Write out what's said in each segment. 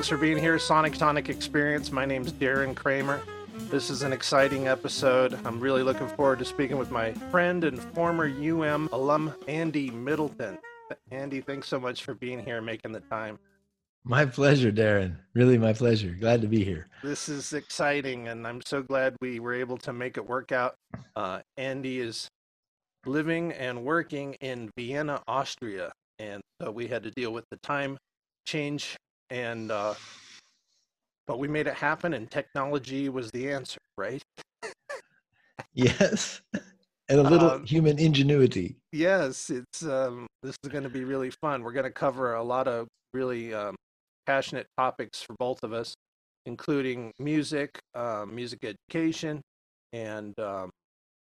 Thanks for being here, Sonic Tonic Experience. My name's Darren Kramer. This is an exciting episode. I'm really looking forward to speaking with my friend and former UM alum, Andy Middleton. Andy, thanks so much for being here, making the time. My pleasure, Darren. Really, my pleasure. Glad to be here. This is exciting, and I'm so glad we were able to make it work out. Uh, Andy is living and working in Vienna, Austria, and so we had to deal with the time change, and uh, but we made it happen, and technology was the answer, right? yes, and a little um, human ingenuity. Yes, it's um, this is going to be really fun. We're going to cover a lot of really um, passionate topics for both of us, including music, uh, music education, and um,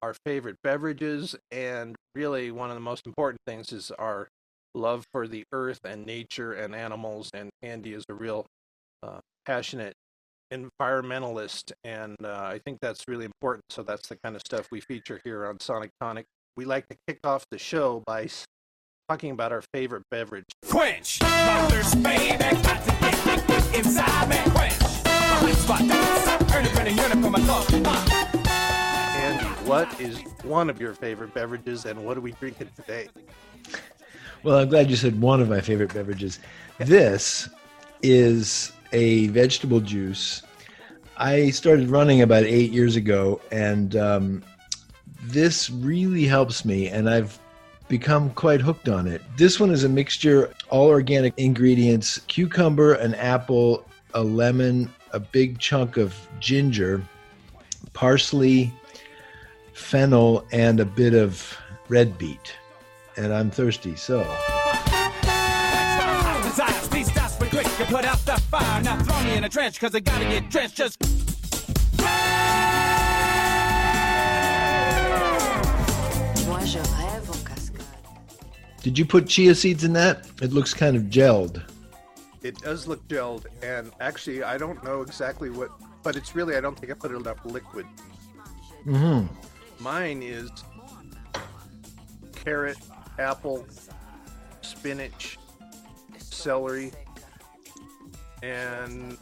our favorite beverages. And really, one of the most important things is our love for the earth and nature and animals. And Andy is a real uh, passionate environmentalist, and uh, I think that's really important. So that's the kind of stuff we feature here on Sonic Tonic. We like to kick off the show by talking about our favorite beverage. Quench, baby, got to get inside me. Quench, Andy, what is one of your favorite beverages, and what are we drinking today? Well, I'm glad you said one of my favorite beverages. This is a vegetable juice. I started running about eight years ago, and um, this really helps me, and I've become quite hooked on it. This one is a mixture, all organic ingredients cucumber, an apple, a lemon, a big chunk of ginger, parsley, fennel, and a bit of red beet. And I'm thirsty, so. put out the fire. Now throw me in a trench, cause I gotta get drenched. Just. Did you put chia seeds in that? It looks kind of gelled. It does look gelled, and actually, I don't know exactly what, but it's really, I don't think I put enough liquid. Mm-hmm. Mine is carrot, apple, spinach, celery, and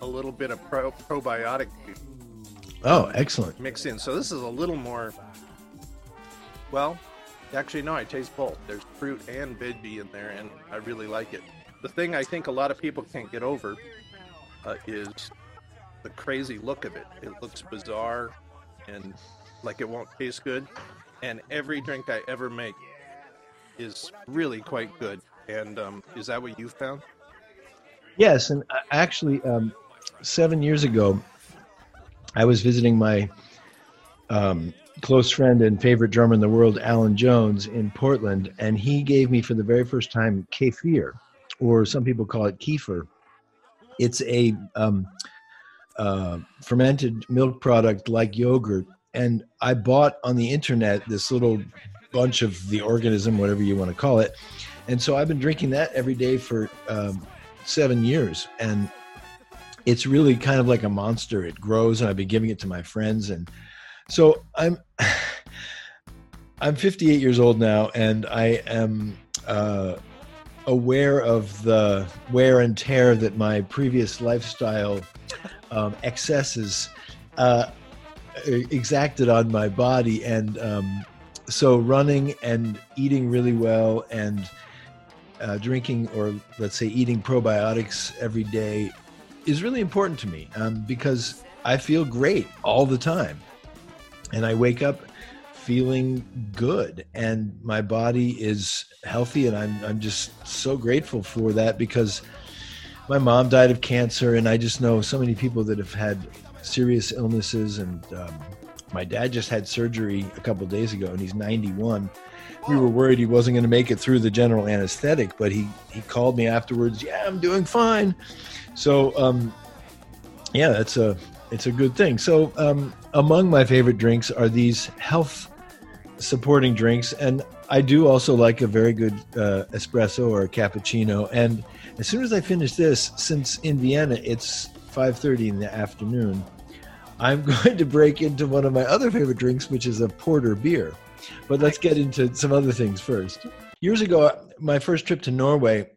a little bit of pro- probiotic. Oh, excellent. Mix in. So this is a little more, well, Actually, no, I taste both. There's fruit and veggie in there, and I really like it. The thing I think a lot of people can't get over uh, is the crazy look of it. It looks bizarre and like it won't taste good. And every drink I ever make is really quite good. And um, is that what you found? Yes, and uh, actually, um, seven years ago, I was visiting my um, close friend and favorite drummer in the world, Alan Jones, in Portland, and he gave me for the very first time kefir, or some people call it kefir. It's a um, uh, fermented milk product like yogurt, and I bought on the internet this little bunch of the organism, whatever you want to call it, and so I've been drinking that every day for um, seven years, and it's really kind of like a monster. It grows, and I've been giving it to my friends and so I'm I'm 58 years old now, and I am uh, aware of the wear and tear that my previous lifestyle um, excesses uh, exacted on my body, and um, so running and eating really well and uh, drinking or let's say eating probiotics every day is really important to me um, because I feel great all the time. And I wake up feeling good and my body is healthy and I'm I'm just so grateful for that because my mom died of cancer and I just know so many people that have had serious illnesses and um, my dad just had surgery a couple days ago and he's 91 we were worried he wasn't going to make it through the general anesthetic but he he called me afterwards yeah i'm doing fine so um yeah that's a it's a good thing. So, um, among my favorite drinks are these health supporting drinks, and I do also like a very good uh, espresso or cappuccino. And as soon as I finish this, since in Vienna it's 5:30 in the afternoon, I'm going to break into one of my other favorite drinks, which is a porter beer. But let's get into some other things first. Years ago, my first trip to Norway,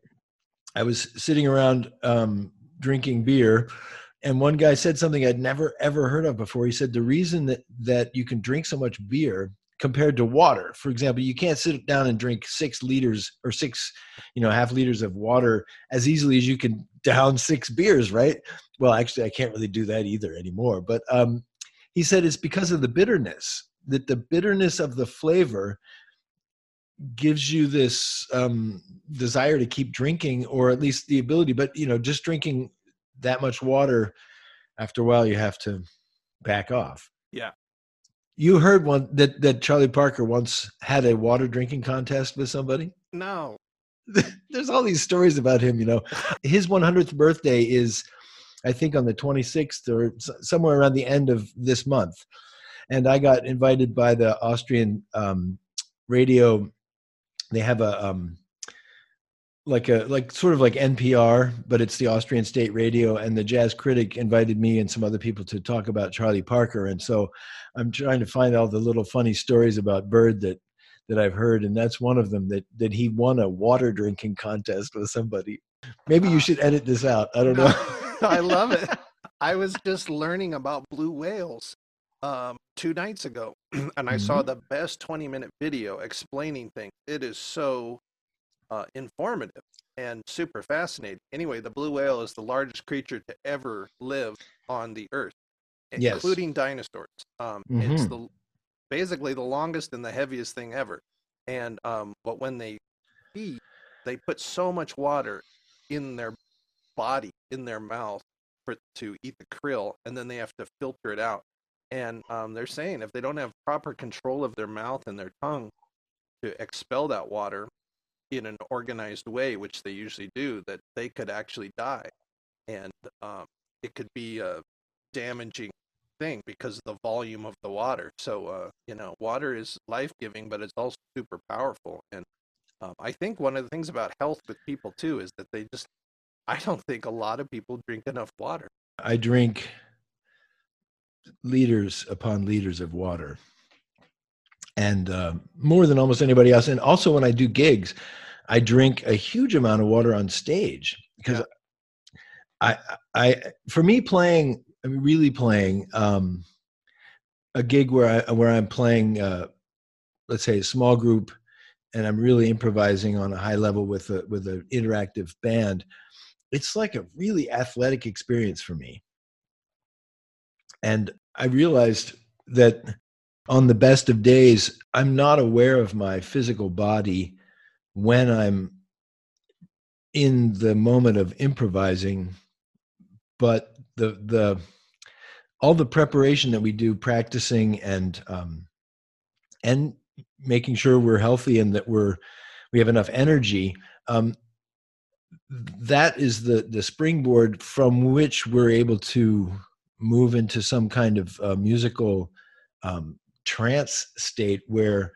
I was sitting around um, drinking beer, and one guy said something I'd never ever heard of before. He said the reason that that you can drink so much beer compared to water, for example, you can't sit down and drink six liters or six, you know, half liters of water as easily as you can down six beers, right? Well, actually, I can't really do that either anymore. But um, he said it's because of the bitterness that the bitterness of the flavor gives you this um, desire to keep drinking or at least the ability but you know just drinking that much water after a while you have to back off Yeah. you heard one that that charlie parker once had a water drinking contest with somebody No. there's all these stories about him you know. His 100th birthday is i think on the 26th or somewhere around the end of this month. And i got invited by the austrian um, radio. They have a um, like a like sort of like npr but it's the austrian state radio. And the jazz critic invited me and some other people to talk about charlie parker. And so i'm trying to find all the little funny stories about bird that that i've heard and that's one of them that that he won a water drinking contest with somebody maybe you should edit this out i don't know I love it. I was just learning about blue whales um, two nights ago, and I saw the best 20 minute video explaining things. It is so uh, informative and super fascinating. Anyway, the blue whale is the largest creature to ever live on the earth, Yes. including dinosaurs. Um, It's Mhm. the basically the longest and the heaviest thing ever. And um, but when they feed, they put so much water in their body, in their mouth, for to eat the krill, and then they have to filter it out. And um, they're saying if they don't have proper control of their mouth and their tongue to expel that water in an organized way, which they usually do, that they could actually die, and um, it could be a damaging thing because of the volume of the water. So uh, you know, water is life giving, but it's also super powerful. And um, I think one of the things about health with people too is that they just I don't think a lot of people drink enough water. I drink liters upon liters of water, and uh, more than almost anybody else. And also, when I do gigs, I drink a huge amount of water on stage because I, I, for me, playing, I mean, really playing um, a gig where I where I'm playing, uh, let's say, a small group, and I'm really improvising on a high level with a with an interactive band. It's like a really athletic experience for me. And I realized that on the best of days, I'm not aware of my physical body when I'm in the moment of improvising, but the the all the preparation that we do, practicing and um, and making sure we're healthy and that we're we have enough energy. Um, that is the the springboard from which we're able to move into some kind of uh, musical um, trance state where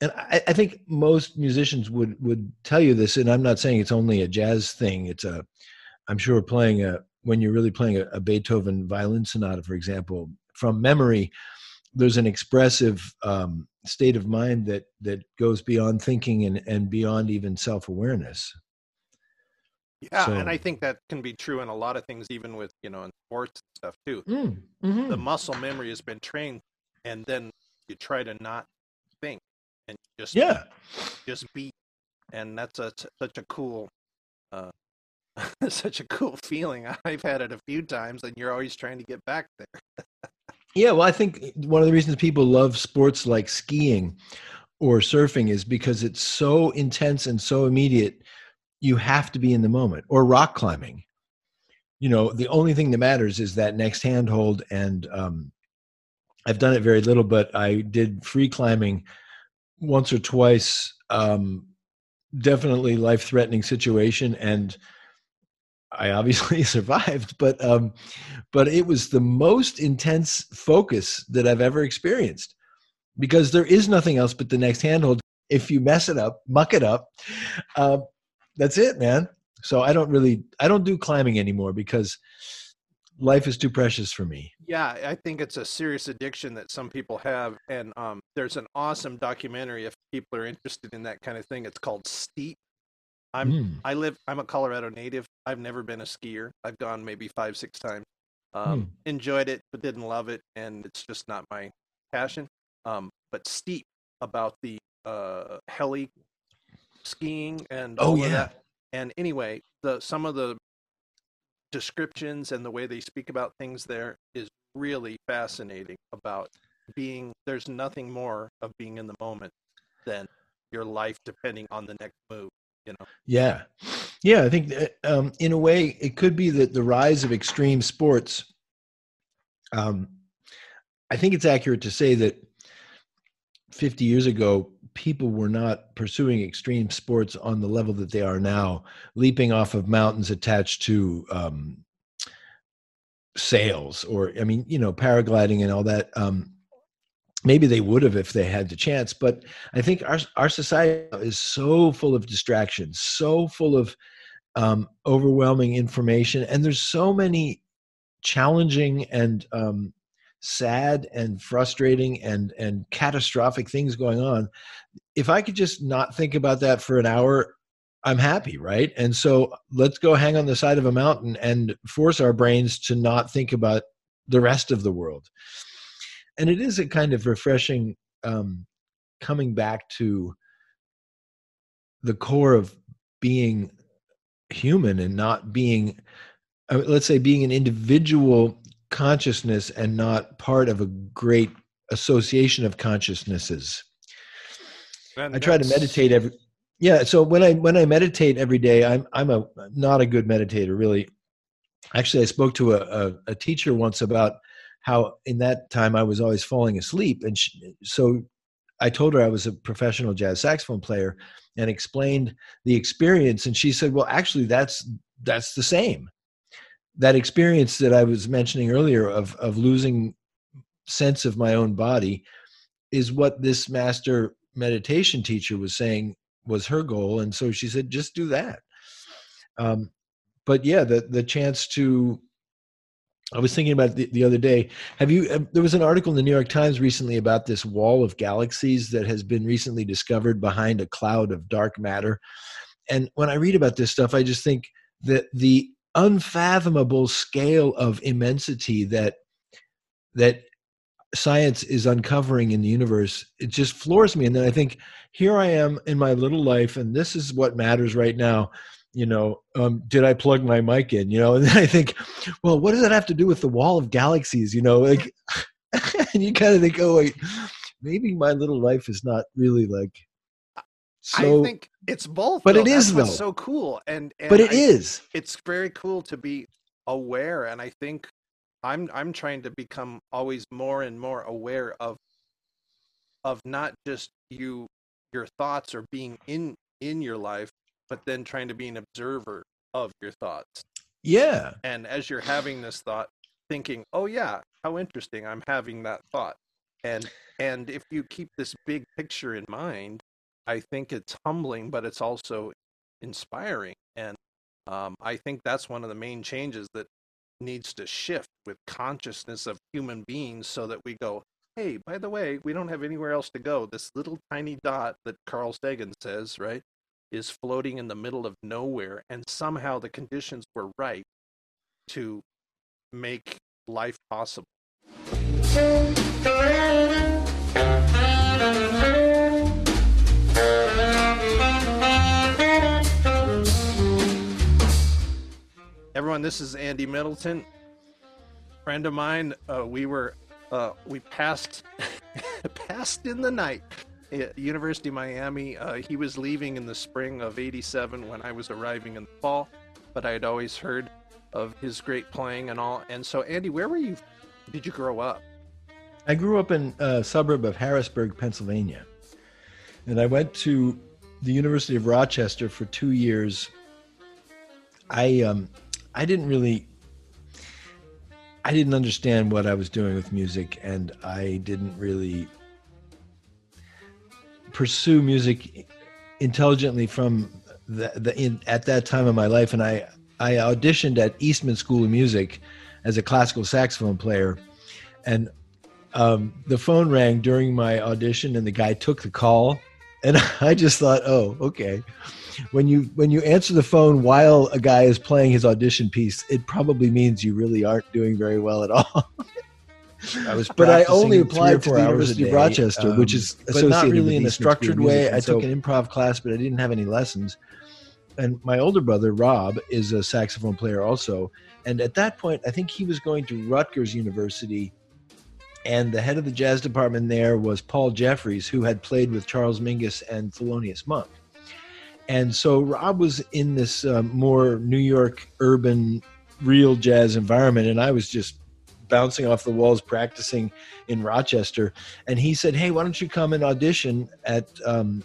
and I, I think most musicians would would tell you this and i'm not saying it's only a jazz thing it's a i'm sure playing a when you're really playing a, a beethoven violin sonata for example from memory there's an expressive um, state of mind that that goes beyond thinking and and beyond even self-awareness Yeah, So- and I think that can be true in a lot of things, even with you know in sports and stuff too. Mm, mhm. The muscle memory has been trained, and then you try to not think and just yeah just be, and that's a, such a cool, uh, such a cool feeling. I've had it a few times, and you're always trying to get back there. Yeah, well, I think one of the reasons people love sports like skiing or surfing is because it's so intense and so immediate. You have to be in the moment. Or rock climbing. You know, the only thing that matters is that next handhold. And um, I've done it very little, but I did free climbing once or twice. Um, definitely life threatening situation. And I obviously survived, but um, but it was the most intense focus that I've ever experienced because there is nothing else but the next handhold. If you mess it up, muck it up, uh, that's it, man. So I don't really, I don't do climbing anymore because life is too precious for me. Yeah, I think it's a serious addiction that some people have, and um, there's an awesome documentary if people are interested in that kind of thing. It's called Steep. I'm Mm. I live. I'm a Colorado native. I've never been a skier. I've gone maybe five, six times. Um, Hmm. Enjoyed it, but didn't love it, and it's just not my passion. Um, but steep about the uh, heli skiing and Oh, yeah. that. And anyway, the some of the descriptions and the way they speak about things there is really fascinating. About being there's nothing more of being in the moment than your life depending on the next move. Yeah. Yeah, I think that, um, in a way it could be that the rise of extreme sports. Um, I think it's accurate to say that 50 years ago, people were not pursuing extreme sports on the level that they are now, leaping off of mountains attached to um, sails, or I mean, you know, paragliding and all that. Um, maybe they would have if they had the chance, but I think our our society is so full of distractions, so full of um, overwhelming information, and there's so many challenging and um, sad and frustrating and and catastrophic things going on. If I could just not think about that for an hour, I'm happy, right? And so let's go hang on the side of a mountain and force our brains to not think about the rest of the world. And it is a kind of refreshing um, coming back to the core of being human and not being uh, let's say being an individual consciousness and not part of a great association of consciousnesses. And i try to meditate every yeah so when i when i meditate every day i'm i'm a not a good meditator really. Actually i spoke to a, a, a teacher once about how in that time i was always falling asleep and she, so i told her i was a professional jazz saxophone player and explained the experience and she said well actually that's that's the same. That experience that i was mentioning earlier of of losing sense of my own body is what this master meditation teacher was saying was her goal and so she said just do that. Um, but yeah the the chance to i was thinking about the, the other day have you uh, there was an article in the new york times recently about this wall of galaxies that has been recently discovered behind a cloud of dark matter. And when i read about this stuff i just think that the unfathomable scale of immensity that that science is uncovering in the universe it just floors me. And then i think here i am in my little life and this is what matters right now you know um, did i plug my mic in you know and then i think well what does that have to do with the wall of galaxies you know like and you kind of think oh wait maybe my little life is not really like so I think it's both. But though. it is, though. so cool, and, and but it I- is It's very cool to be aware, and I think I'm I'm trying to become always more and more aware of of not just you your thoughts or being in in your life, but then trying to be an observer of your thoughts. yeah And as you're having this thought, thinking, "Oh yeah, how interesting! I'm having that thought." And and if you keep this big picture in mind, I think it's humbling, but it's also inspiring. And um, I think that's one of the main changes that needs to shift with consciousness of human beings, so that we go, "Hey, by the way, we don't have anywhere else to go. This little tiny dot that Carl Sagan says, right, is floating in the middle of nowhere, and somehow the conditions were right to make life possible." Everyone, this is Andy Middleton, friend of mine. Uh, we were uh, we passed passed in the night at University of Miami. Uh, he was leaving in the spring of '87 when I was arriving in the fall, but I had always heard of his great playing and all. And so, Andy, where were you? Did you grow up? I grew up in a suburb of Harrisburg, Pennsylvania. And I went to the University of Rochester for two years. I um, I didn't really I didn't understand what I was doing with music and I didn't really pursue music intelligently from the, the in, at that time of my life. And I I auditioned at Eastman School of Music as a classical saxophone player. And um, the phone rang during my audition and the guy took the call. And i just thought oh okay. When you when you answer the phone while a guy is playing his audition piece, it probably means you really aren't doing very well at all. I was but I only applied to the or four hours a University of Rochester, which um, is but not really in a Eastman School of structured way. I so- took an improv class, but I didn't have any lessons. and my older brother Rob is a saxophone player also. And at that point, I think he was going to Rutgers University, and the head of the jazz department there was Paul Jeffries, who had played with Charles Mingus and Thelonious Monk. And so Rob was in this um, more New York urban, real jazz environment, and I was just bouncing off the walls practicing in Rochester. And he said, "Hey, why don't you come and audition at um,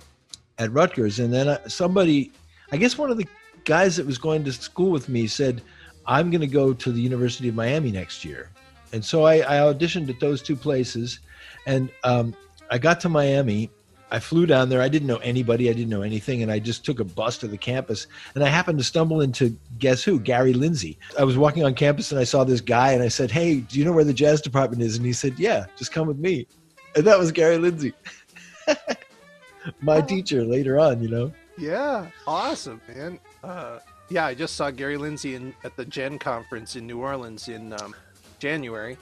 at Rutgers?" And then uh, somebody I guess one of the guys that was going to school with me said, I'm going to go to the University of Miami next year. And so I, I auditioned at those two places. And um, I got to Miami. I flew down there. I didn't know anybody. I didn't know anything. And I just took a bus to the campus. And I happened to stumble into, guess who? Gary Lindsay. I was walking on campus and I saw this guy and I said, Hey, do you know where the jazz department is? And he said, Yeah, just come with me. And that was Gary Lindsay. My teacher later on, you know? Yeah, awesome, man. Uh, yeah, I just saw Gary Lindsay in, at the JEN conference in New Orleans in um, January.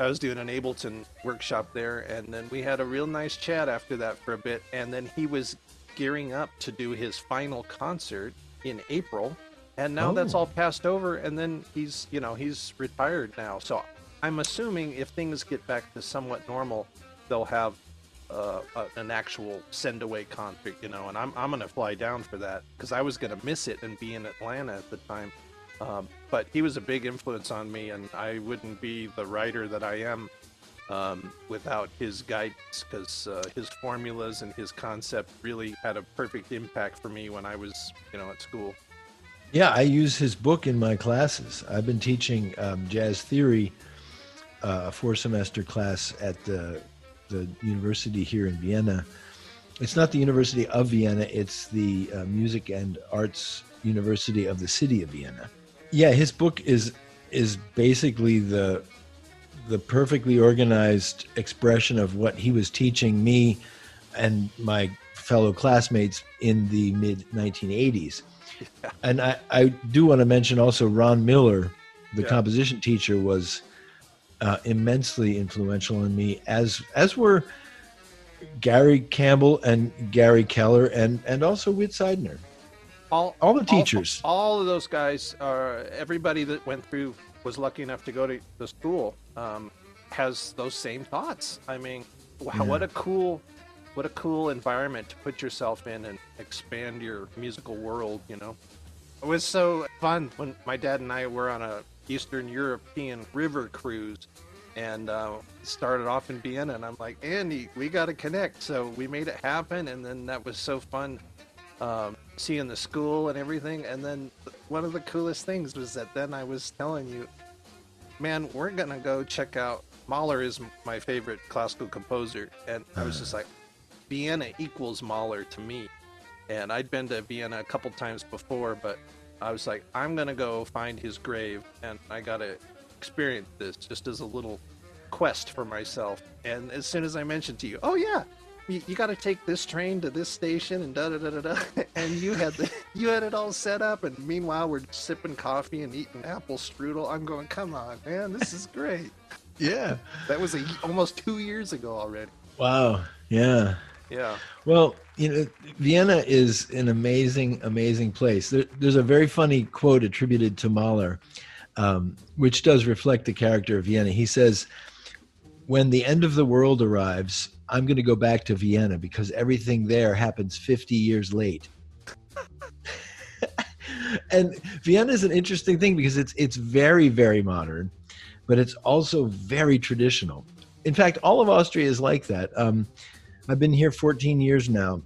I was doing an Ableton workshop there, and then we had a real nice chat after that for a bit. And then he was gearing up to do his final concert in April, and now that's Oh. all passed over. And then he's, you know, he's retired now. So I'm assuming if things get back to somewhat normal, they'll have uh, a, an actual send away concert, you know, and I'm, I'm going to fly down for that because I was going to miss it and be in Atlanta at the time. Um, but he was a big influence on me, and I wouldn't be the writer that I am um, without his guidance because uh, his formulas and his concept really had a perfect impact for me when I was, you know, at school. Yeah, I use his book in my classes. I've been teaching um, jazz theory, uh, a four semester class at the, the university here in Vienna. It's not the University of Vienna, it's the uh, Music and Arts University of the city of Vienna. Yeah, his book is is basically the the perfectly organized expression of what he was teaching me and my fellow classmates in the mid 1980s. And I, I do want to mention also Ron Miller, the Yeah. composition teacher, was uh, immensely influential on me, as as were Gary Campbell and Gary Keller, and and also Whit Sidener. All, All the teachers. all, of those guys, are everybody that went through was lucky enough to go to the school, um, has those same thoughts. I mean, wow, what a cool, what a cool environment to put yourself in and expand your musical world. You know, it was so fun when my dad and I were on a Eastern European river cruise. And uh, started off in Vienna, and I'm like, Andy, we got to connect. So we made it happen, and then that was so fun um, seeing the school and everything. And then one of the coolest things was that then I was telling you, man, we're gonna go check out. Mahler is my favorite classical composer, and I was just uh. like, Vienna equals Mahler to me. And I'd been to Vienna a couple times before, but I was like, I'm gonna go find his grave, and I gotta experience this just as a little quest for myself. And as soon as I mentioned to you, oh yeah, you, you got to take this train to this station and da da da da da. And you had the you had it all set up, and meanwhile we're sipping coffee and eating apple strudel. I'm going, come on, man, this is great. Yeah. That was a, almost two years ago already. Wow. Yeah. Yeah. Well, you know, Vienna is an amazing, amazing place. There, there's a very funny quote attributed to Mahler, um, which does reflect the character of Vienna. He says, When the end of the world arrives, I'm going to go back to Vienna because everything there happens 50 years late. and Vienna is an interesting thing because it's it's very very modern, but it's also very traditional. In fact, all of Austria is like that. Um, I've been here 14 years now,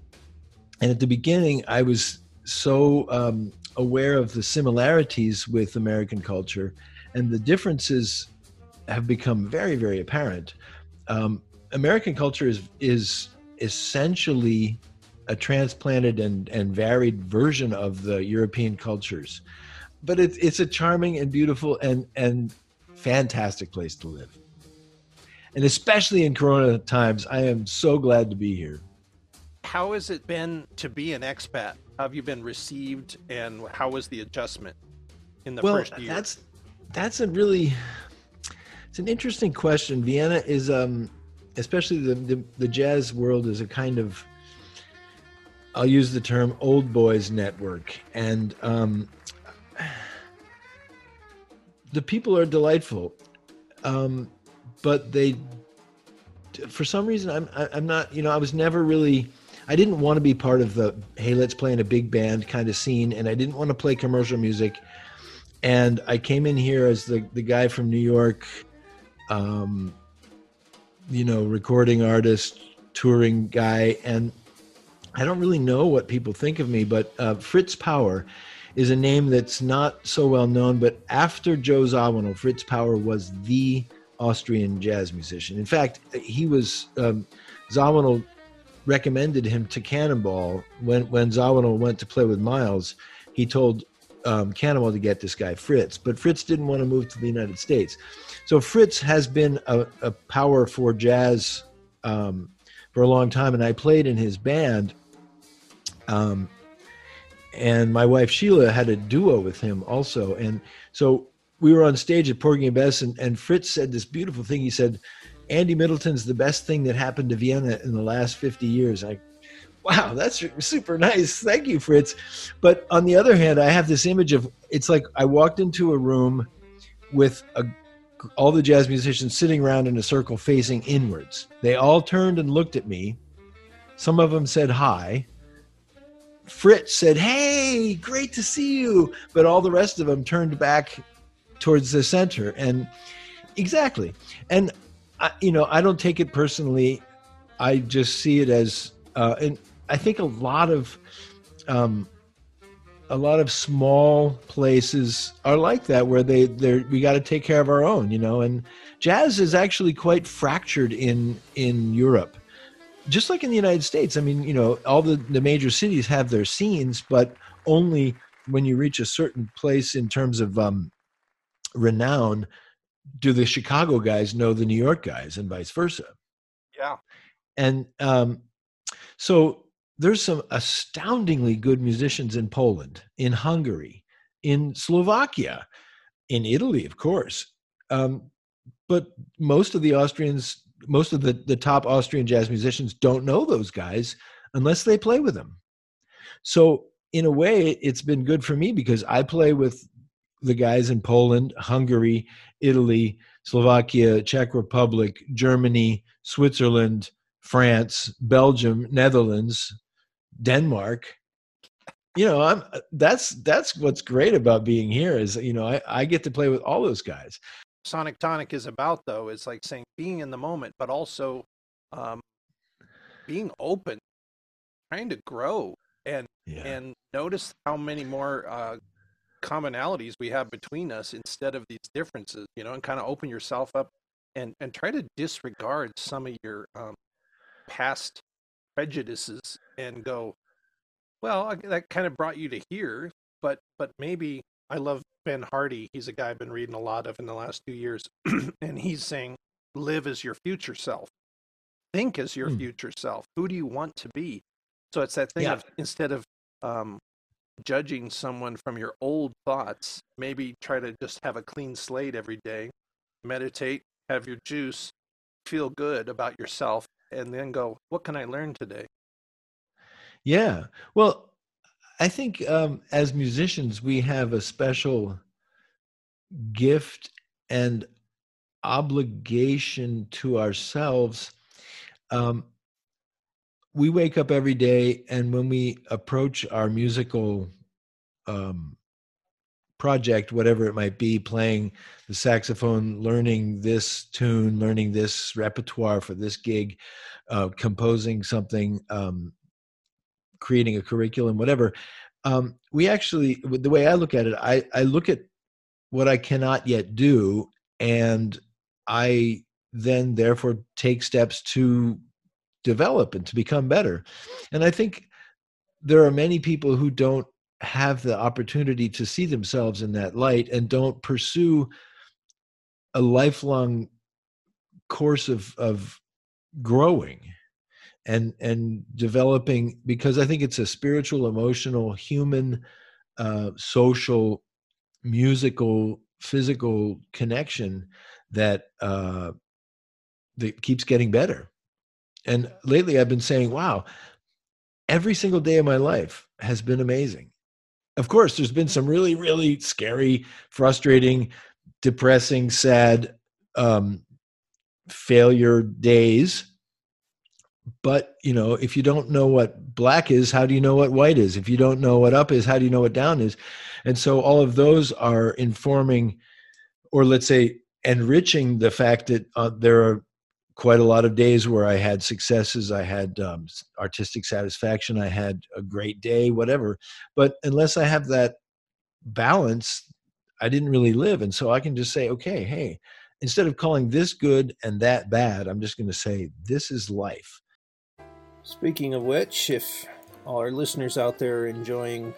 and at the beginning, I was so um, aware of the similarities with American culture, and the differences have become very very apparent. Um, American culture is is essentially a transplanted and, and varied version of the European cultures. But it's it's a charming and beautiful and and fantastic place to live. And especially in Corona times, I am so glad to be here. how has it been to be an expat? How have you been received, and how was the adjustment in the well, first year? that's that's a really it's an interesting question. Vienna is um especially the, the, the jazz world is a kind of I'll use the term old boys network. And um the people are delightful. Um but they for some reason I'm I'm not you know I was never really I didn't want to be part of the hey let's play in a big band kind of scene. And I didn't want to play commercial music. And I came in here as the the guy from New York um you know recording artist touring guy and I don't really know what people think of me but uh, Fritz Pauer is a name that's not so well known but after Joe Zawinul Fritz Pauer was the Austrian jazz musician. In fact, he was um, Zawinul recommended him to Cannonball when when Zawinul went to play with Miles. He told um, Cannonball to get this guy Fritz, but Fritz didn't want to move to the United States. So Fritz has been a, a power for jazz um, for a long time, and I played in his band. Um, and my wife Sheila had a duo with him also, and so we were on stage at Porgy and Bess, and, and Fritz said this beautiful thing. He said, "Andy Middleton's the best thing that happened to Vienna in the last 50 years." I, wow, that's super nice. Thank you, Fritz. But on the other hand, I have this image of it's like I walked into a room with a, all the jazz musicians sitting around in a circle facing inwards. They all turned and looked at me. Some of them said hi. Fritz said, Hey, great to see you. But all the rest of them turned back towards the center and exactly and I, you know i don't take it personally i just see it as uh, and i think a lot of um, a lot of small places are like that where they they we got to take care of our own you know and jazz is actually quite fractured in in europe. Just like in the united states i mean you know all the the major cities have their scenes but only when you reach a certain place in terms of um, renown do the chicago guys know the new york guys and vice versa. Yeah. And um, so there's some astoundingly good musicians in poland in hungary in slovakia in italy of course. Um, but most of the austrians most of the, the top austrian jazz musicians don't know those guys unless they play with them. So in a way it's been good for me because i play with the guys in Poland, Hungary, Italy, Slovakia, Czech Republic, Germany, Switzerland, France, Belgium, Netherlands, Denmark. You know, I'm that's that's what's great about being here is you know I, I get to play with all those guys. Sonic Tonic is about though is like saying being in the moment, but also um, being open, trying to grow and yeah. and notice how many more uh, commonalities we have between us instead of these differences, you know, and kind of open yourself up and, and try to disregard some of your um, past prejudices and go, well, that kind of brought you to here, but but maybe I love Ben Hardy. He's a guy I've been reading a lot of in the last two years, and he's saying, live as your future self, think as your mm. future self. Who do you want to be? So it's that thing yeah. of instead of um, judging someone from your old thoughts. Maybe try to just have a clean slate every day, meditate, have your juice, feel good about yourself, and then go, what can I learn today? Yeah. Well, I think um, as musicians, we have a special gift and obligation to ourselves. Um, we wake up every day and when we approach our musical um, project whatever it might be playing the saxophone learning this tune learning this repertoire for this gig uh, composing something um, creating a curriculum whatever um, we actually the way i look at it I, I look at what i cannot yet do and i then therefore take steps to develop and to become better. And I think there are many people who don't have the opportunity to see themselves in that light and don't pursue a lifelong course of of growing and and developing because I think it's a spiritual, emotional, human, uh, social, musical, physical connection that uh, that keeps getting better. And lately, I've been saying, "Wow, every single day of my life has been amazing." Of course, there's been some really, really scary, frustrating, depressing, sad um, failure days. But you know if you don't know what black is how do you know what white is? If you don't know what up is how do you know what down is? And so all of those are informing or let's say enriching the fact that uh, there are quite a lot of days where i had successes i had um, artistic satisfaction i had a great day whatever but unless i have that balance i didn't really live and so i can just say okay hey instead of calling this good and that bad i'm just going to say this is life. Speaking of which, if all our listeners out there are enjoying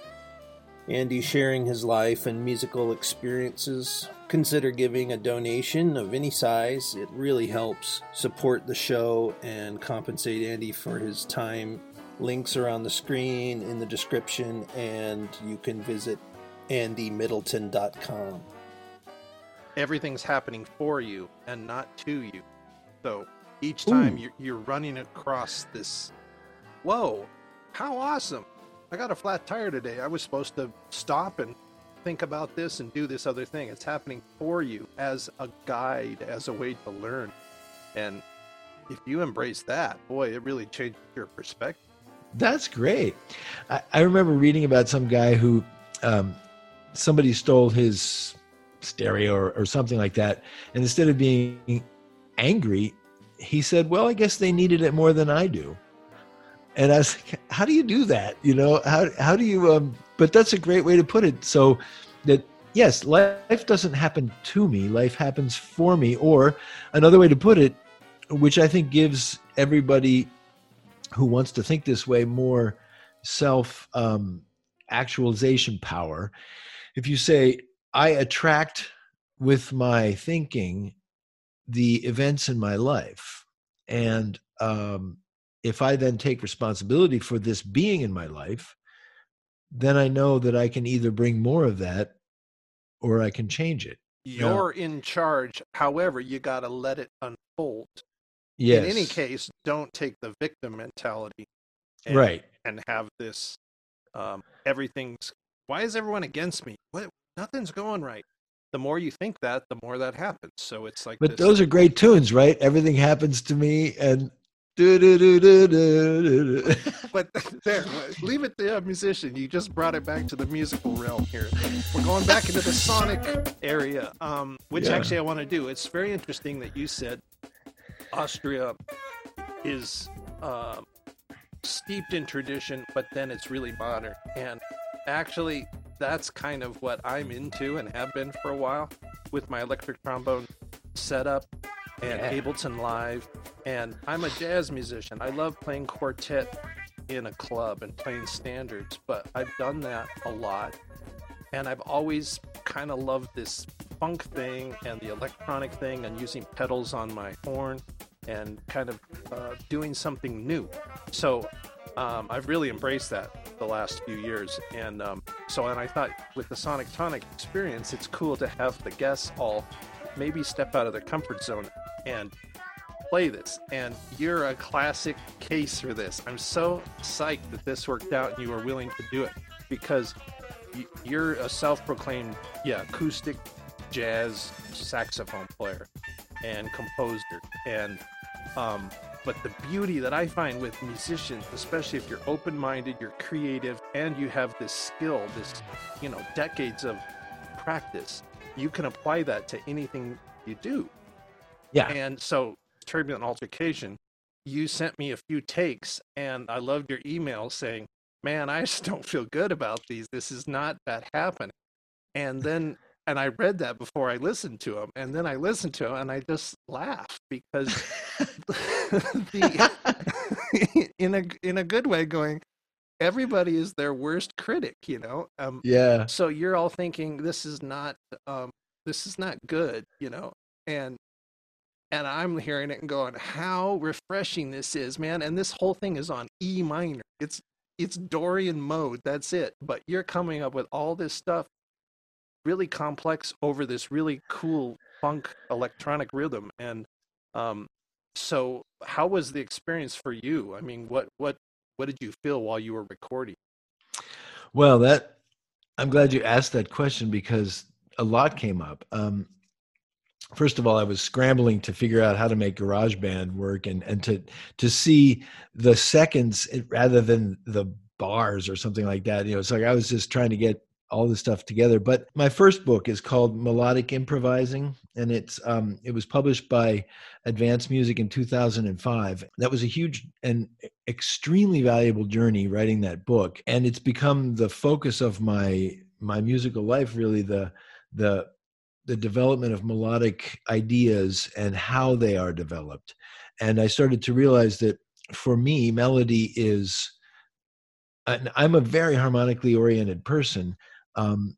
Andy sharing his life and musical experiences, consider giving a donation of any size. It really helps support the show and compensate Andy for his time. Links are on the screen in the description, and you can visit andymiddleton.com. Everything's happening for you and not to you. So each time you're, you're running across this whoa how awesome i got a flat tire today. I was supposed to stop and think about this and do this other thing. It's happening for you as a guide as a way to learn. And if you embrace that boy it really changes your perspective. That's great. I, I remember reading about some guy who um, somebody stole his stereo or, or something like that. And instead of being angry he said, Well, I guess they needed it more than I do. And I was like, How do you do that? You know, how, how do you, um, but that's a great way to put it. So that, yes, life doesn't happen to me, life happens for me. Or another way to put it, which I think gives everybody who wants to think this way more self um, actualization power. If you say, I attract with my thinking the events in my life. And um, if I then take responsibility for this being in my life, then I know that I can either bring more of that or I can change it. You're now, in charge. However, you got to let it unfold. Yes. In any case, don't take the victim mentality. And, right. And have this um, everything's why is everyone against me? What nothing's going right the more you think that, the more that happens. So it's like. But this. those are great tunes, right? Everything happens to me, and. Do, do, do, do, do, do. but there, leave it to a musician. You just brought it back to the musical realm here. We're going back into the sonic area, um, which yeah. actually I want to do. It's very interesting that you said Austria is uh, steeped in tradition, but then it's really modern. And actually, that's kind of what I'm into and have been for a while with my electric trombone setup and yeah. Ableton Live. And I'm a jazz musician. I love playing quartet in a club and playing standards, but I've done that a lot. And I've always kind of loved this funk thing and the electronic thing and using pedals on my horn and kind of uh, doing something new. So um, I've really embraced that the last few years. And um, so, and I thought with the Sonic Tonic experience, it's cool to have the guests all maybe step out of their comfort zone and play this. And you're a classic case for this. I'm so psyched that this worked out and you were willing to do it because you're a self-proclaimed, yeah, acoustic jazz saxophone player and composer and um, but the beauty that I find with musicians, especially if you're open minded, you're creative, and you have this skill, this, you know, decades of practice, you can apply that to anything you do. Yeah. And so, Turbulent Altercation, you sent me a few takes, and I loved your email saying, Man, I just don't feel good about these. This is not that happening. And then and I read that before I listened to him, and then I listened to him, and I just laughed because the, in a in a good way, going, everybody is their worst critic, you know. Um, yeah. So you're all thinking this is not um, this is not good, you know, and and I'm hearing it and going, "How refreshing this is, man!" And this whole thing is on E minor. It's it's Dorian mode. That's it. But you're coming up with all this stuff, really complex over this really cool funk electronic rhythm. And um, so, how was the experience for you? I mean, what what what did you feel while you were recording? Well, that I'm glad you asked that question because a lot came up. Um, first of all, I was scrambling to figure out how to make GarageBand work and and to to see the seconds rather than the bars or something like that. You know, it's like I was just trying to get all this stuff together. But my first book is called Melodic Improvising, and it's um, it was published by Advanced Music in 2005. That was a huge and extremely valuable journey writing that book, and it's become the focus of my my musical life. Really, the the the development of melodic ideas and how they are developed. And I started to realize that for me, melody is. I'm a very harmonically oriented person, um,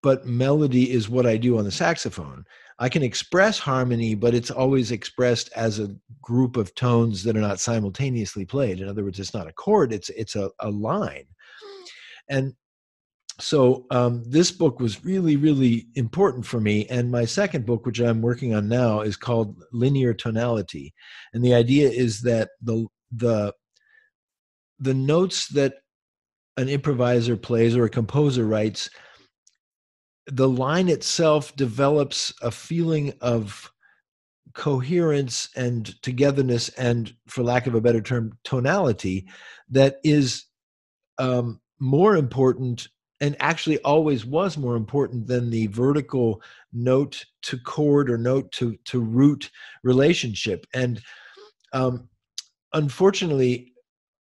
but melody is what I do on the saxophone. I can express harmony, but it's always expressed as a group of tones that are not simultaneously played. In other words, it's not a chord; it's it's a, a line. And so um, this book was really, really important for me. And my second book, which I'm working on now, is called Linear Tonality. And the idea is that the the the notes that an improviser plays or a composer writes, the line itself develops a feeling of coherence and togetherness and for lack of a better term tonality that is um, more important and actually always was more important than the vertical note to chord or note to to root relationship and um, unfortunately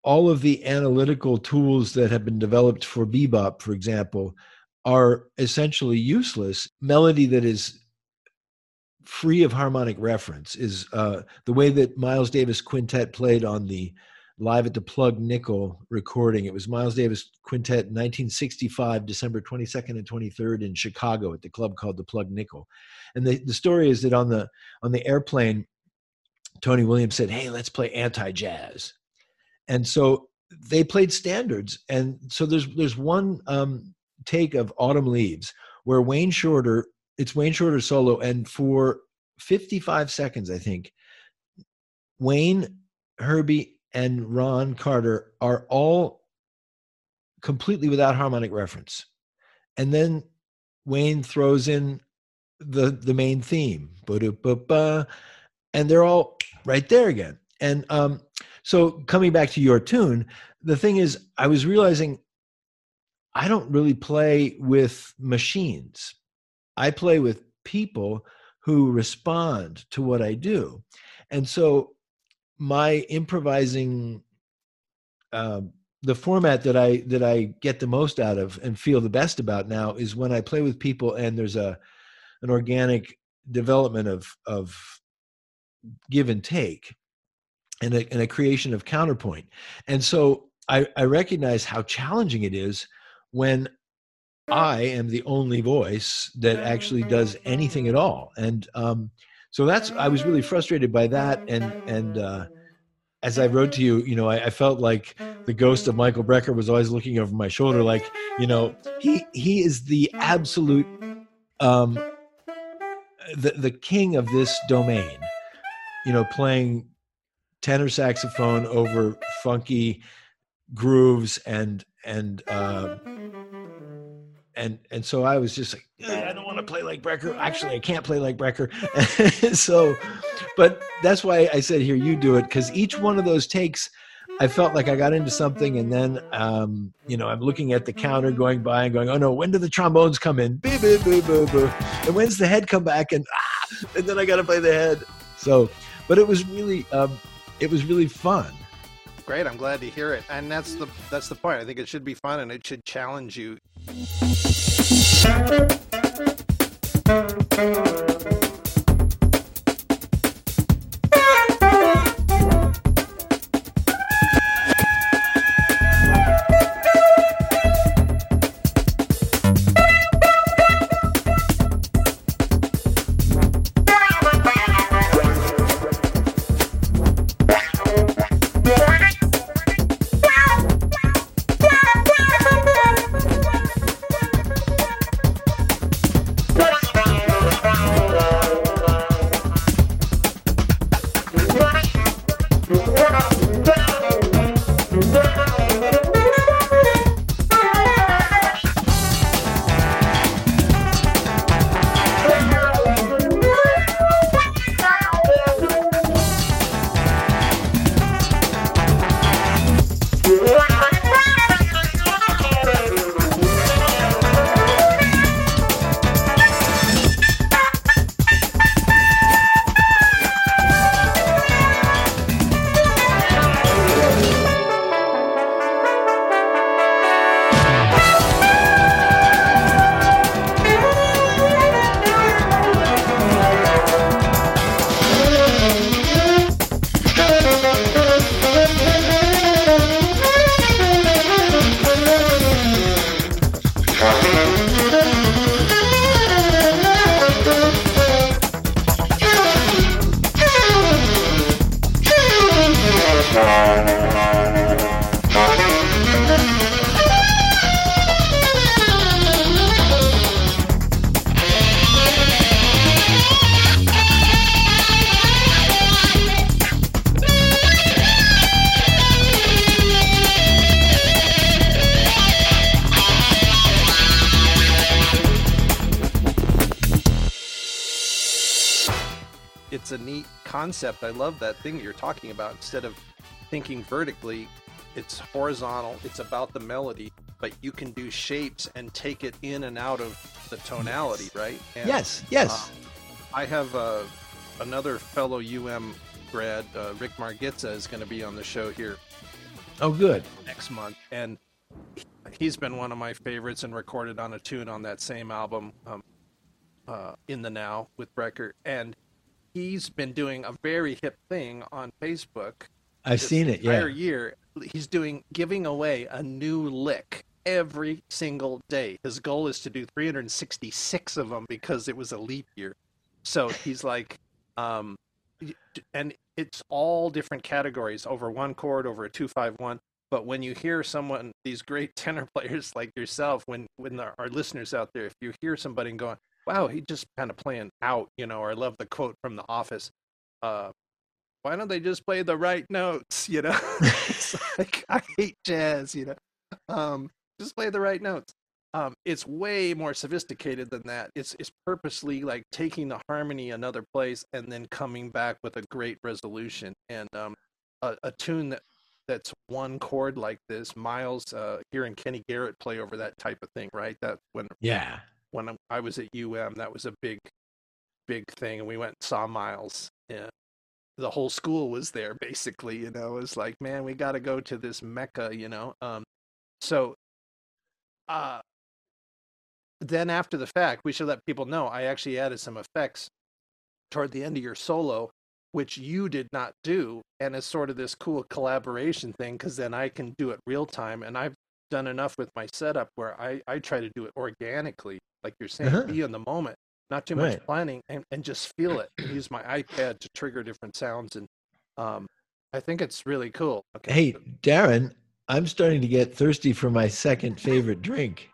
all of the analytical tools that have been developed for bebop, for example, are essentially useless. Melody that is free of harmonic reference is uh, the way that Miles Davis Quintet played on the Live at the Plug Nickel recording. It was Miles Davis Quintet 1965, December 22nd and 23rd in Chicago at the club called the Plug Nickel. And the, the story is that on the on the airplane, Tony Williams said, Hey, let's play anti jazz and so they played standards and so there's there's one um, take of autumn leaves where wayne shorter it's wayne shorter solo and for 55 seconds i think wayne herbie and ron carter are all completely without harmonic reference and then wayne throws in the the main theme and they're all right there again and um, so coming back to your tune, the thing is, I was realizing I don't really play with machines. I play with people who respond to what I do. And so my improvising uh, the format that I that I get the most out of and feel the best about now is when I play with people and there's a an organic development of of give and take and a, and a creation of counterpoint. And so I, I recognize how challenging it is when I am the only voice that actually does anything at all. And um, so that's I was really frustrated by that. And and uh, as I wrote to you, you know, I, I, felt like the ghost of Michael Brecker was always looking over my shoulder, like you know, he he is the absolute um, the the king of this domain. You know, playing tenor saxophone over funky grooves and and uh, and and so I was just like, I don't want to play like Brecker. Actually, I can't play like Brecker. so, but that's why I said here you do it because each one of those takes. I felt like I got into something, and then um, you know I'm looking at the counter going by and going, "Oh no, when do the trombones come in? Beep, beep, beep, beep, beep. And when's the head come back? And ah, and then I got to play the head. So, but it was really um, it was really fun. Great, I'm glad to hear it. And that's the that's the point. I think it should be fun and it should challenge you. It's concept. I love that thing you're talking about. Instead of thinking vertically, it's horizontal. It's about the melody, but you can do shapes and take it in and out of the tonality, right? And, yes, yes. uh, I have uh, another fellow UM grad, uh, Rick Margitza, is going to be on the show here oh, good. next month, and he's been one of my favorites and recorded on a tune on that same album, um, uh, "In the Now" with Brecker, and he's been doing a very hip thing on Facebook. I've seen it. Entire Yeah. year, he's doing giving away a new lick every single day. His goal is to do 366 of them because it was a leap year. So he's like, um, and it's all different categories over one chord, over a two five one. But when you hear someone, these great tenor players like yourself, when when our, our listeners out there, if you hear somebody going, "Wow, he just kind of playing out," you know, or I love the quote from The Office. Uh, why don't they just play the right notes? You know, like I hate jazz. You know, um, just play the right notes. Um, it's way more sophisticated than that. It's it's purposely like taking the harmony another place and then coming back with a great resolution and um, a, a tune that that's one chord like this. Miles uh, hearing Kenny Garrett play over that type of thing, right? That when Yeah. When I was at UM, that was a big, big thing. And we went and saw Miles. Yeah. the whole school was there, basically. You know, it was like, man, we got to go to this mecca. You know, um, so, uh, then after the fact, we should let people know. I actually added some effects toward the end of your solo, which you did not do, and it's sort of this cool collaboration thing because then I can do it real time, and I've done enough with my setup where I I try to do it organically, like you're saying, Uh-huh. be in the moment, not too much planning, and and just feel it. and use my iPad to trigger different sounds, and um, I think it's really cool. Okay. Hey, Darren, I'm starting to get thirsty for my second favorite drink.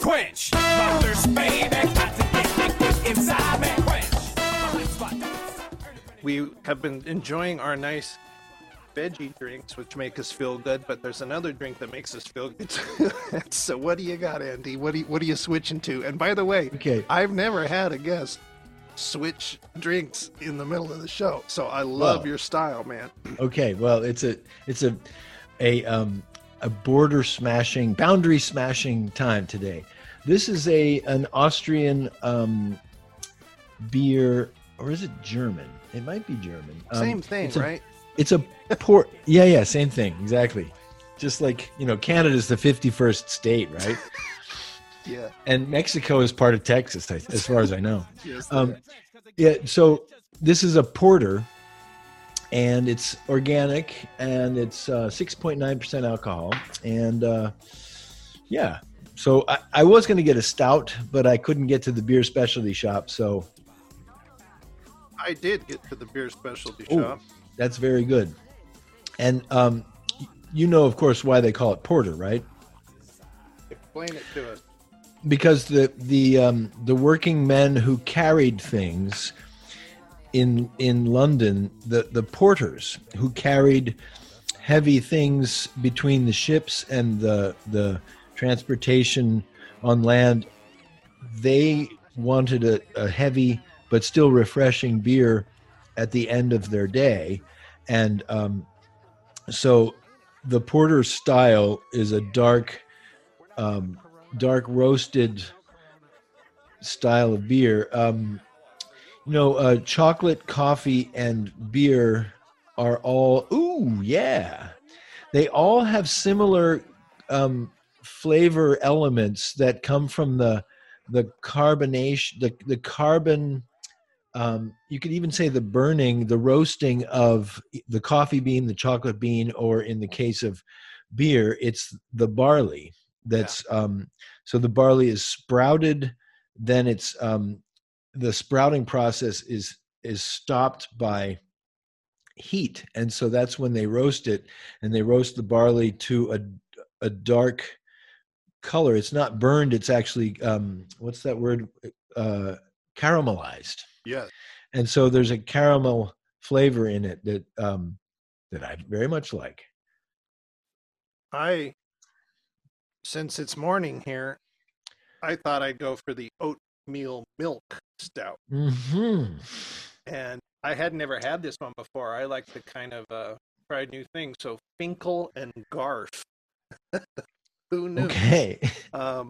Quench my baby. Got to get liquid inside me. Quench my spot. we have been enjoying our nice veggie drinks, which make us feel good. But there's another drink that makes us feel good so what do you got, Andy? What do you, what are you switching to? And by the way, Okay. I've never had a guest switch drinks in the middle of the show. So I love Well. your style, man. Okay, well, it's a it's a a um a border smashing, boundary smashing time today. This is a an Austrian um beer, or is it German? It might be German. Um, Same thing, right? It's a port. Yeah, yeah, same thing, exactly. Just like you know, Canada's the fifty-first state, right? Yeah. and Mexico is part of Texas, as far as I know. Yes, Um, yeah, so this is a porter, and it's organic, and it's uh, 6.9% alcohol, and uh, yeah. So I, I was going to get a stout, but I couldn't get to the beer specialty shop, so I did get to the beer specialty Ooh. shop. That's very good. And um, you know, of course, why they call it porter, right? Explain it to us. because the the um, the working men who carried things in in London, the the porters who carried heavy things between the ships and the the transportation on land, they wanted a, a heavy but still refreshing beer at the end of their day, and um, so the porter style is a dark. Um, dark roasted style of beer. Um, you know, uh, chocolate, coffee, and beer are all ooh yeah. They all have similar um, flavor elements that come from the the carbonation, the the carbon. Um, you could even say the burning, the roasting of the coffee bean, the chocolate bean, or in the case of beer, it's the barley that's um, so the barley is sprouted then it's um, the sprouting process is is stopped by heat, and so that's when they roast it, and they roast the barley to a a dark color. It's not burned; it's actually um, what's that word? Uh, caramelized, Yes. and so there's a caramel flavor in it that um, that I very much like. I, since it's morning here, I thought I'd go for the oatmeal milk stout. hmm And I had never had this one before. I like to kind of uh, try new things. So Finkel and Garf. Who knew? Okay. Um,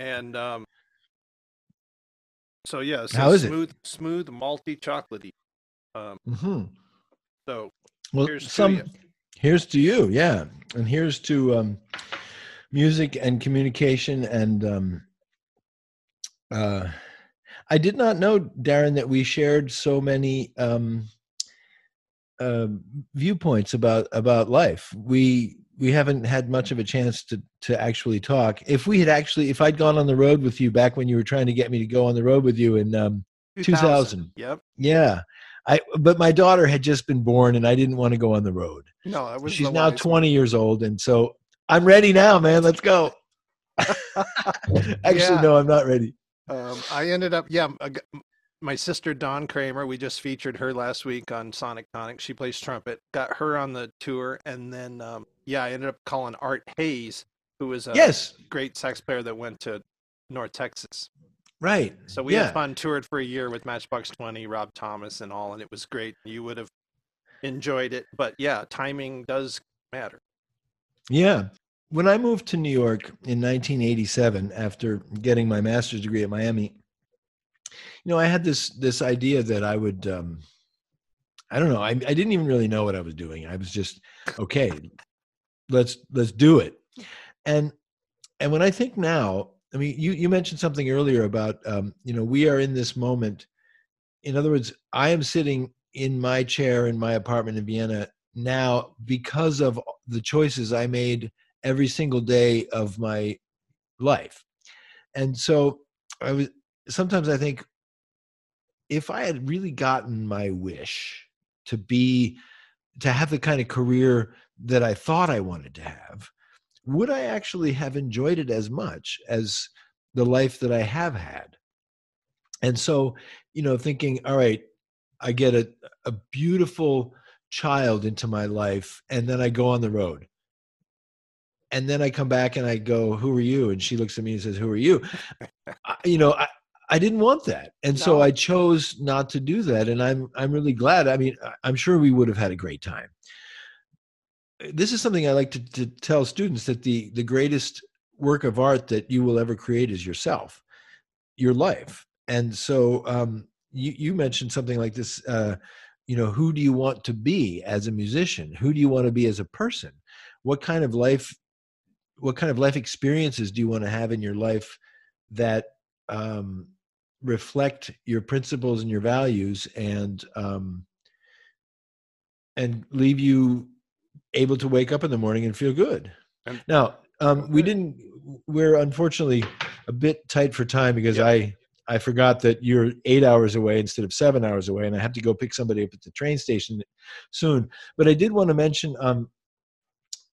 and um, so yeah, so How is it? smooth, smooth, malty, chocolatey. Um, hmm so Well, Here's to some you. here's to you, yeah, and here's to um, music and communication and um, uh, I did not know, Darren, that we shared so many um, uh, viewpoints about about life. We we haven't had much of a chance to to actually talk. If we had actually, if I'd gone on the road with you back when you were trying to get me to go on the road with you in um, 2000. Yep. yeah, I but my daughter had just been born and I didn't want to go on the road. No, that was She's now 20 years old and so I'm ready now, man. Let's go. Actually, Yeah. no, I'm not ready. Um, I ended up, yeah. M- g- m- My sister Dawn Kramer, we just featured her last week on Sonic Tonic. She plays trumpet. Got her on the tour, and then um, yeah, I ended up calling Art Hayes, who was a yes, great sax player that went to North Texas. right. So we yeah. had fun. Toured for a year with Matchbox Twenty, Rob Thomas, and all, and it was great. You would have enjoyed it, but yeah, timing does matter. Yeah. When I moved to New York in 1987 after getting my master's degree at Miami, you know, I had this this idea that I would um I don't know, I I didn't even really know what I was doing. I was just okay, let's let's do it. And and when I think now, I mean, you you mentioned something earlier about um, you know, we are in this moment. In other words, I am sitting in my chair in my apartment in Vienna now because of the choices I made every single day of my life. And so I was sometimes I think if I had really gotten my wish to be to have the kind of career that I thought I wanted to have, would I actually have enjoyed it as much as the life that I have had? And so, you know, thinking, all right, I get a, a beautiful child into my life, and then I go on the road. And then I come back and I go, Who are you? And she looks at me and says, Who are you? I, you know, I, I didn't want that. And so I chose not to do that. And I'm I'm really glad. I mean, I'm sure we would have had a great time. This is something I like to, to tell students that the the greatest work of art that you will ever create is yourself, your life. And so um, you, you mentioned something like this. Uh, you know, who do you want to be as a musician? Who do you want to be as a person? What kind of life? What kind of life experiences do you want to have in your life that um, reflect your principles and your values, and um, and leave you able to wake up in the morning and feel good? Now, um, we didn't. We're unfortunately a bit tight for time because Yep. I I forgot that you're eight hours away instead of seven hours away, and I have to go pick somebody up at the train station soon. But I did want to mention um,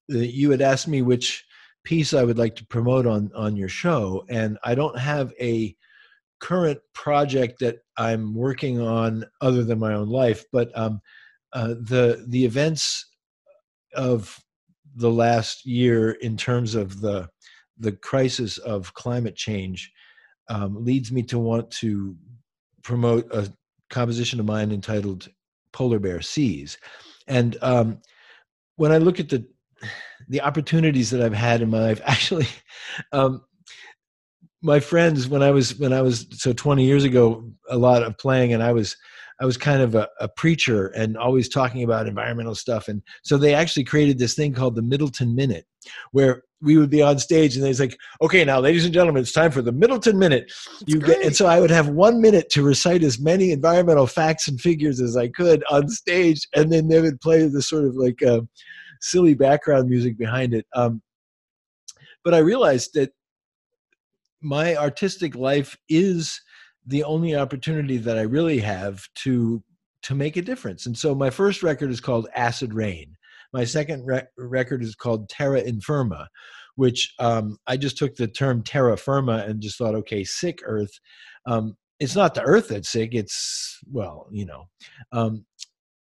that you had asked me which piece I would like to promote on on your show, and I don't have a current project that I'm working on other than my own life, but um, uh, the the events of the last year in terms of the the crisis of climate change um, leads me to want to promote a composition of mine entitled "Polar Bear Seas," and um, when I look at the the opportunities that I've had in my life, actually, um, my friends when I was when I was so 20 years ago, a lot of playing, and I was I was kind of a, a preacher and always talking about environmental stuff, and so they actually created this thing called the Middleton Minute, where we would be on stage and they's like, okay, now, ladies and gentlemen, it's time for the Middleton Minute. You get, and so I would have one minute to recite as many environmental facts and figures as I could on stage, and then they would play this sort of like uh, silly background music behind it. Um, but I realized that my artistic life is the only opportunity that I really have to to make a difference. And so my first record is called Acid Rain. My second re- record is called Terra Infirma, which um, I just took the term terra firma and just thought, okay, sick earth. Um, it's not the earth that's sick. It's well, you know, um,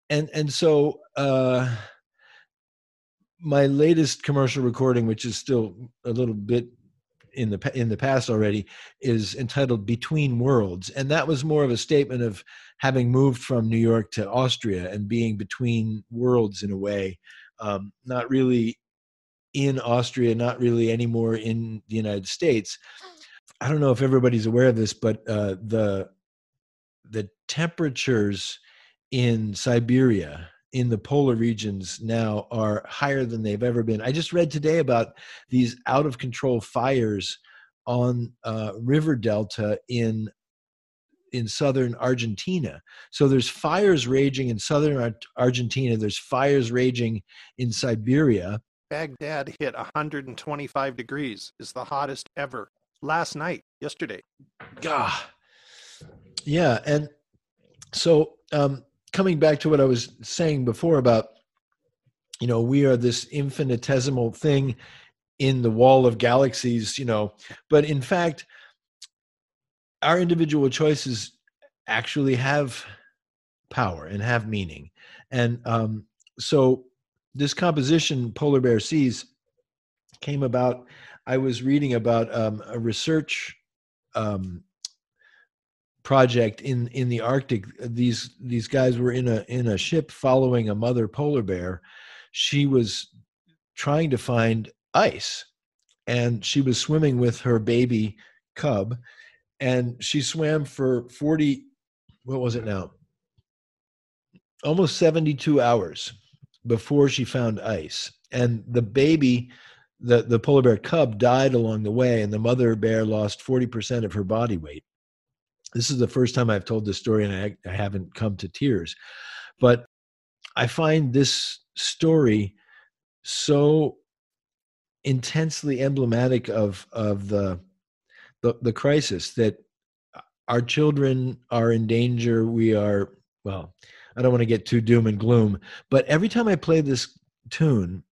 and and so uh, my latest commercial recording, which is still a little bit in the in the past already, is entitled "Between Worlds," and that was more of a statement of having moved from New York to Austria and being between worlds in a way, um, not really in Austria, not really anymore in the United States. I don't know if everybody's aware of this, but uh, the the temperatures in Siberia in the polar regions now are higher than they've ever been. I just read today about these out of control fires on uh, river delta in in southern Argentina. So there's fires raging in southern Ar- Argentina. There's fires raging in Siberia. Baghdad hit 125 degrees, is the hottest ever. Last night, yesterday. God. Yeah, and so um, coming back to what I was saying before about, you know, we are this infinitesimal thing in the wall of galaxies, you know, but in fact, our individual choices actually have power and have meaning, and um, so this composition, Polar Bear Seas, came about. I was reading about um, a research um, project in in the Arctic. These these guys were in a in a ship following a mother polar bear. She was trying to find ice, and she was swimming with her baby cub, and she swam for forty. What was it now? Almost seventy two hours before she found ice, and the baby. The, the polar bear cub died along the way, and the mother bear lost 40% of her body weight this is the first time I've told this story and I, I, haven't come to tears. But I find this story so intensely emblematic of of the, the the crisis that our children are in danger. We are well. I don't want to get too doom and gloom, but every time I play this tune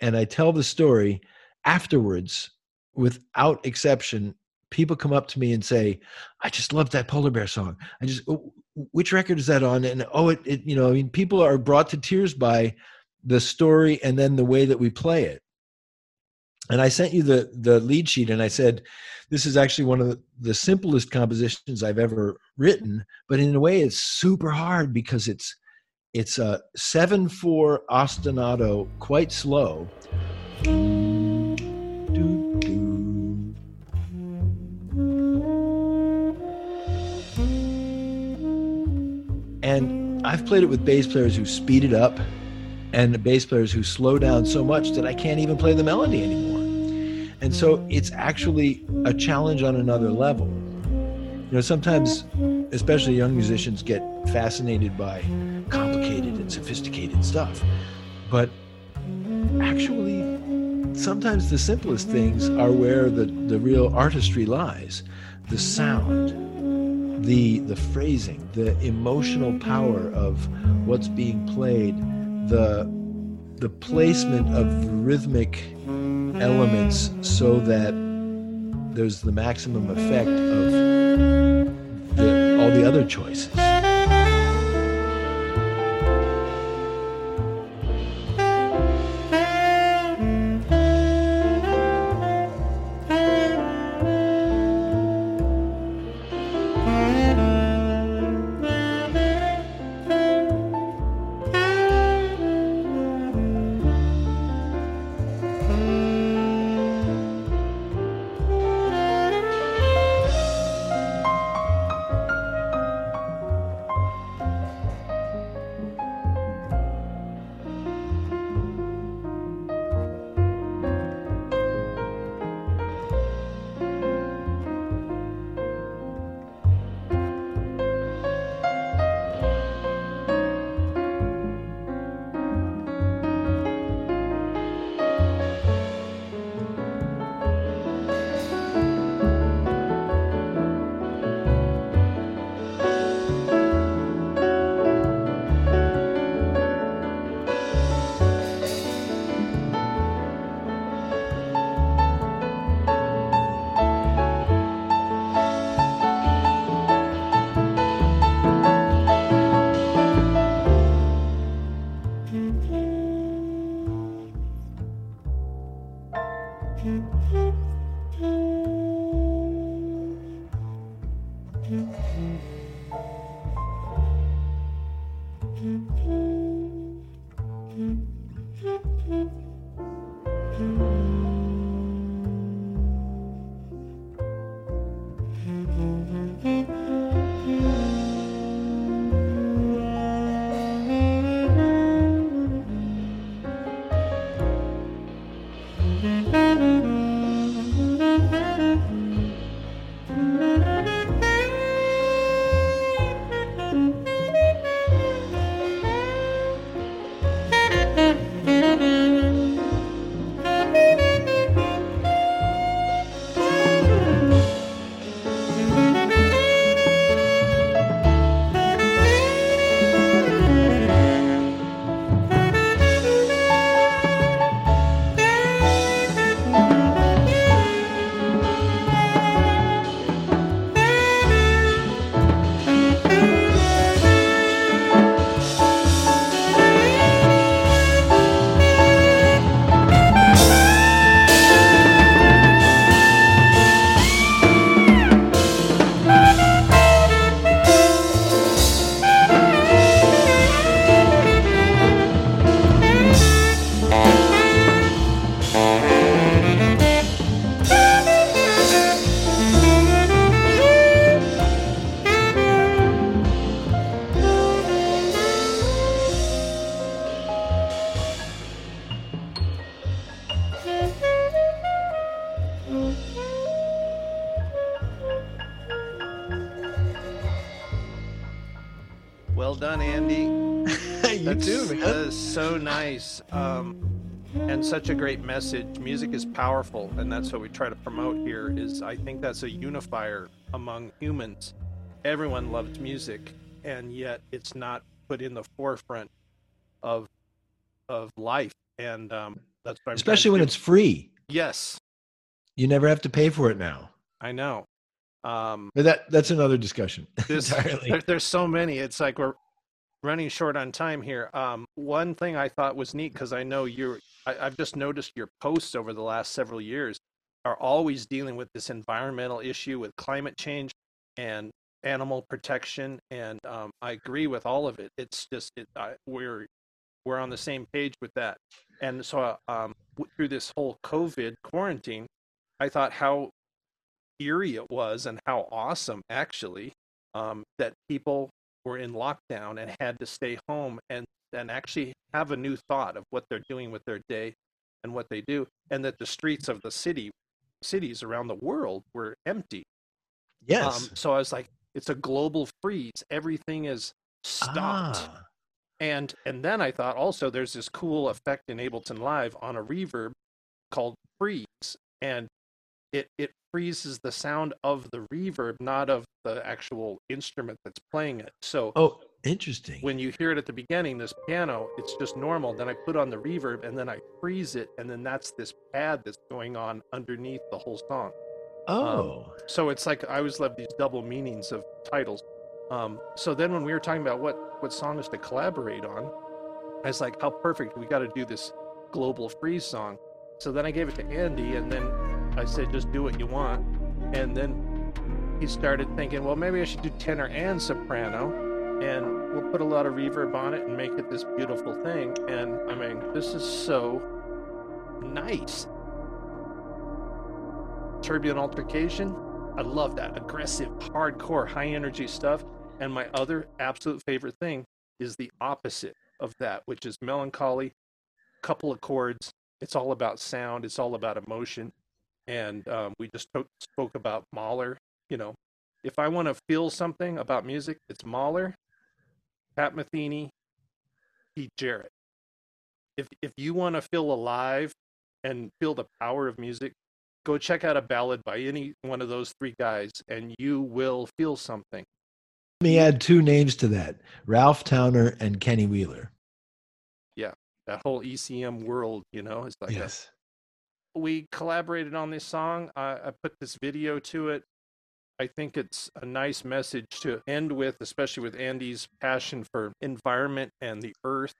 and I tell the story afterwards, without exception, people come up to me and say, "I just love that polar bear song. I just oh, which record is that on?" And oh, it, it you know, I mean, people are brought to tears by the story and then the way that we play it. And I sent you the the lead sheet, and I said, "This is actually one of the, the simplest compositions I've ever written, but in a way, it's super hard because it's it's a seven four ostinato, quite slow." And I've played it with bass players who speed it up and bass players who slow down so much that I can't even play the melody anymore. And so it's actually a challenge on another level. You know, sometimes, especially young musicians, get fascinated by complicated and sophisticated stuff. But actually, sometimes the simplest things are where the, the real artistry lies the sound the the phrasing, the emotional power of what's being played, the the placement of rhythmic elements so that there's the maximum effect of the, all the other choices. Such a great message. Music is powerful, and that's what we try to promote here. Is I think that's a unifier among humans. Everyone loves music, and yet it's not put in the forefront of of life. And um, that's Especially when do. it's free. yes, You never have to pay for it now. I know. Um, But that that's another discussion this, entirely. there, there's so many. It's like we're running short on time here. Um, one thing I thought was neat because I know you're. I, I've just noticed your posts over the last several years are always dealing with this environmental issue with climate change and animal protection, and um, I agree with all of it. It's just it, I, we're we're on the same page with that. And so um, through this whole COVID quarantine, I thought how eerie it was and how awesome actually um, that people were in lockdown and had to stay home and and actually have a new thought of what they're doing with their day and what they do and that the streets of the city cities around the world were empty. Yes. um, so i was like it's a global freeze. Everything is stopped. Ah, and and then I thought also there's this cool effect in Ableton Live on a reverb called freeze, and it it freezes the sound of the reverb, not of the actual instrument that's playing it. So oh, interesting. when you hear it at the beginning, this piano, it's just normal. Then I put on the reverb, and then I freeze it, and then that's this pad that's going on underneath the whole song. oh, So it's like I always love these double meanings of titles. Um, so then when we were talking about what what song is to collaborate on, I was like, how perfect! We got to do this global freeze song. So then I gave it to Andy, and then I said, just do what you want. And then he started thinking, well, maybe I should do tenor and soprano, and we'll put a lot of reverb on it and make it this beautiful thing. And I mean, this is so nice. Turbulent altercation. I love that aggressive, hardcore, high energy stuff. And my other absolute favorite thing is the opposite of that, which is melancholy, couple of chords. It's all about sound. It's all about emotion. And um, we just spoke about Mahler. You know, if I want to feel something about music, it's Mahler, Pat Metheny, Pete Jarrett. If if you want to feel alive and feel the power of music, go check out a ballad by any one of those three guys, and you will feel something. let me add two names to that: Ralph Towner and Kenny Wheeler. Yeah, that whole ECM world, you know, it's like a- yes. we collaborated on this song. I, I put this video to it. I think it's a nice message to end with, especially with Andy's passion for environment and the earth.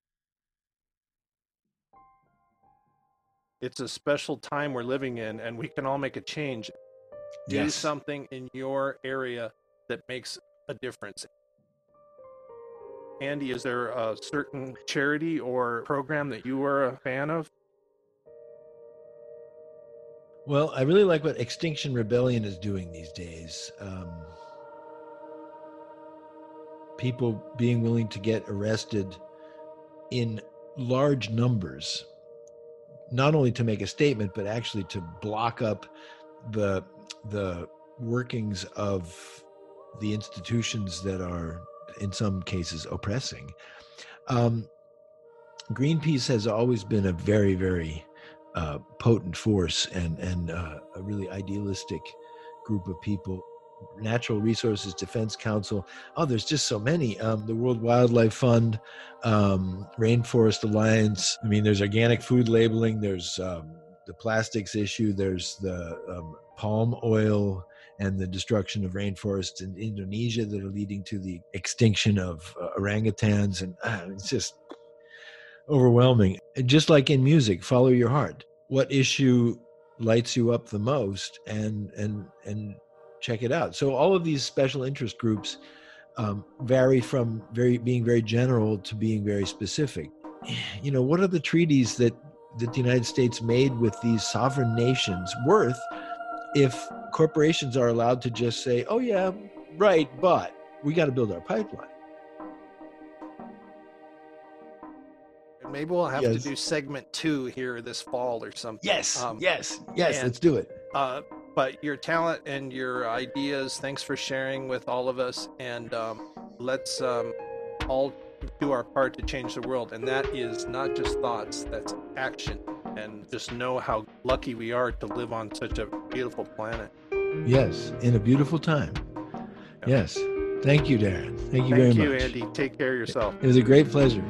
it's a special time we're living in, and we can all make a change. Do something in your area that makes a difference. Andy, is there a certain charity or program that you are a fan of? Well, I really like what Extinction Rebellion is doing these days. Um, people being willing to get arrested in large numbers, not only to make a statement, but actually to block up the the workings of the institutions that are, in some cases, oppressing. Um, Greenpeace has always been a very, very uh, potent force and and uh, a really idealistic group of people. Natural Resources Defense Council. Oh, there's just so many. Um, the World Wildlife Fund, um, Rainforest Alliance. I mean, there's organic food labeling. There's um, the plastics issue. There's the um, palm oil and the destruction of rainforests in Indonesia that are leading to the extinction of uh, orangutans. And uh, it's just overwhelming. Just like in music, follow your heart. What issue lights you up the most, and and and check it out. So all of these special interest groups um, vary from very being very general to being very specific. You know, what are the treaties that that the United States made with these sovereign nations worth if corporations are allowed to just say, "Oh yeah, right, but we got to build our pipeline." Maybe we'll have Yes. to do segment two here this fall or something. Yes, Um, yes, yes. and- Let's do it. Uh, but your talent and your ideas, thanks for sharing with all of us. And um, let's um, all do our part to change the world. And that is not just thoughts, that's action. And just know how lucky we are to live on such a beautiful planet. Yes, in a beautiful time. Yes. Thank you, Darren. Thank you very much. Thank you. Andy. Take care of yourself. It was a great pleasure.